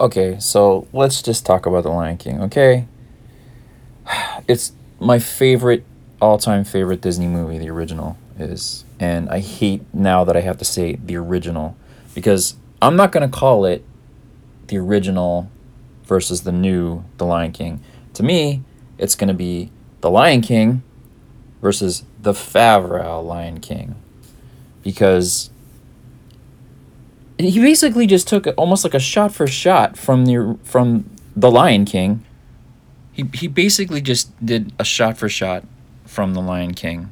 Okay, so let's just talk about The Lion King, okay? It's my favorite, all time favorite Disney movie, the original is. And I hate now that I have to say the original because I'm not going to call it the original versus the new The Lion King. To me, it's going to be The Lion King versus the Favreau Lion King. Because he basically just took almost like a shot for shot from the from The Lion King. He he basically just did a shot for shot from The Lion King.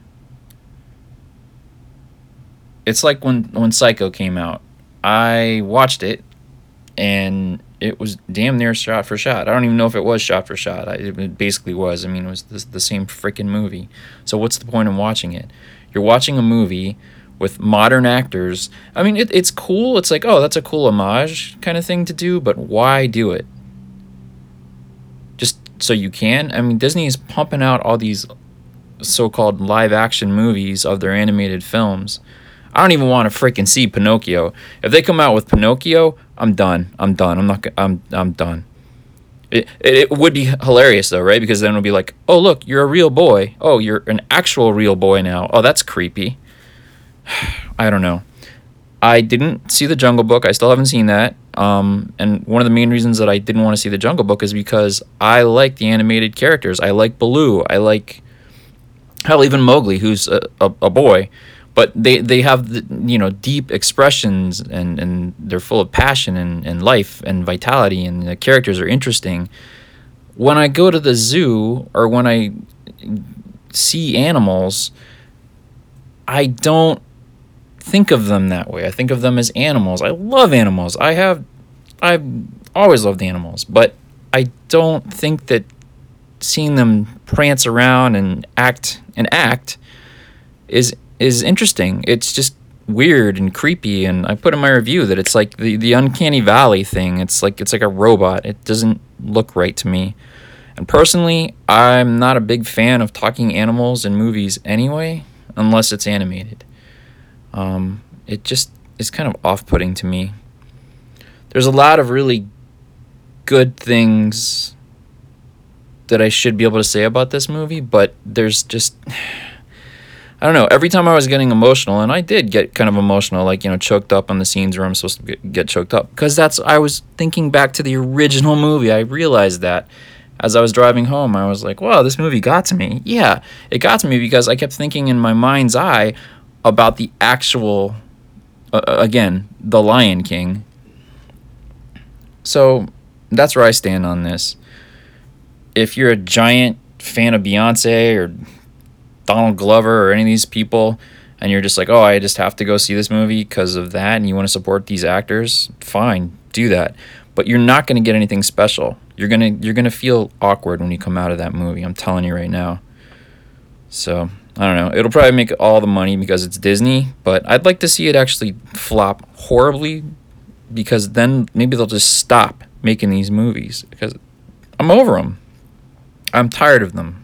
It's like when when Psycho came out. I watched it and it was damn near shot for shot. I don't even know if it was shot for shot. I, it basically was. I mean, it was the, the same freaking movie. So what's the point in watching it? You're watching a movie with modern actors. I mean, it, it's cool. It's like, oh, that's a cool homage kind of thing to do, but why do it? Just so you can? I mean, Disney is pumping out all these so called live action movies of their animated films. I don't even want to freaking see Pinocchio. If they come out with Pinocchio, I'm done. I'm done. I'm not. I'm. I'm done. It, it, it would be hilarious though, right? Because then it'll be like, oh look, you're a real boy. Oh, you're an actual real boy now. Oh, that's creepy. I don't know. I didn't see the Jungle Book. I still haven't seen that. Um, and one of the main reasons that I didn't want to see the Jungle Book is because I like the animated characters. I like Baloo. I like hell even Mowgli, who's a, a, a boy but they they have the, you know deep expressions and and they're full of passion and, and life and vitality and the characters are interesting when i go to the zoo or when i see animals i don't think of them that way i think of them as animals i love animals i have i've always loved animals but i don't think that seeing them prance around and act and act is is interesting. It's just weird and creepy and I put in my review that it's like the, the uncanny valley thing. It's like it's like a robot. It doesn't look right to me. And personally, I'm not a big fan of talking animals in movies anyway, unless it's animated. Um, it just is kind of off putting to me. There's a lot of really good things that I should be able to say about this movie, but there's just I don't know. Every time I was getting emotional, and I did get kind of emotional, like you know, choked up on the scenes where I'm supposed to get, get choked up, because that's I was thinking back to the original movie. I realized that as I was driving home, I was like, "Wow, this movie got to me." Yeah, it got to me because I kept thinking in my mind's eye about the actual, uh, uh again, the Lion King. So that's where I stand on this. If you're a giant fan of Beyonce or Donald Glover or any of these people and you're just like, oh, I just have to go see this movie because of that, and you want to support these actors, fine, do that. But you're not going to get anything special. You're gonna you're gonna feel awkward when you come out of that movie. I'm telling you right now. So I don't know. It'll probably make all the money because it's Disney, but I'd like to see it actually flop horribly because then maybe they'll just stop making these movies because I'm over them. I'm tired of them.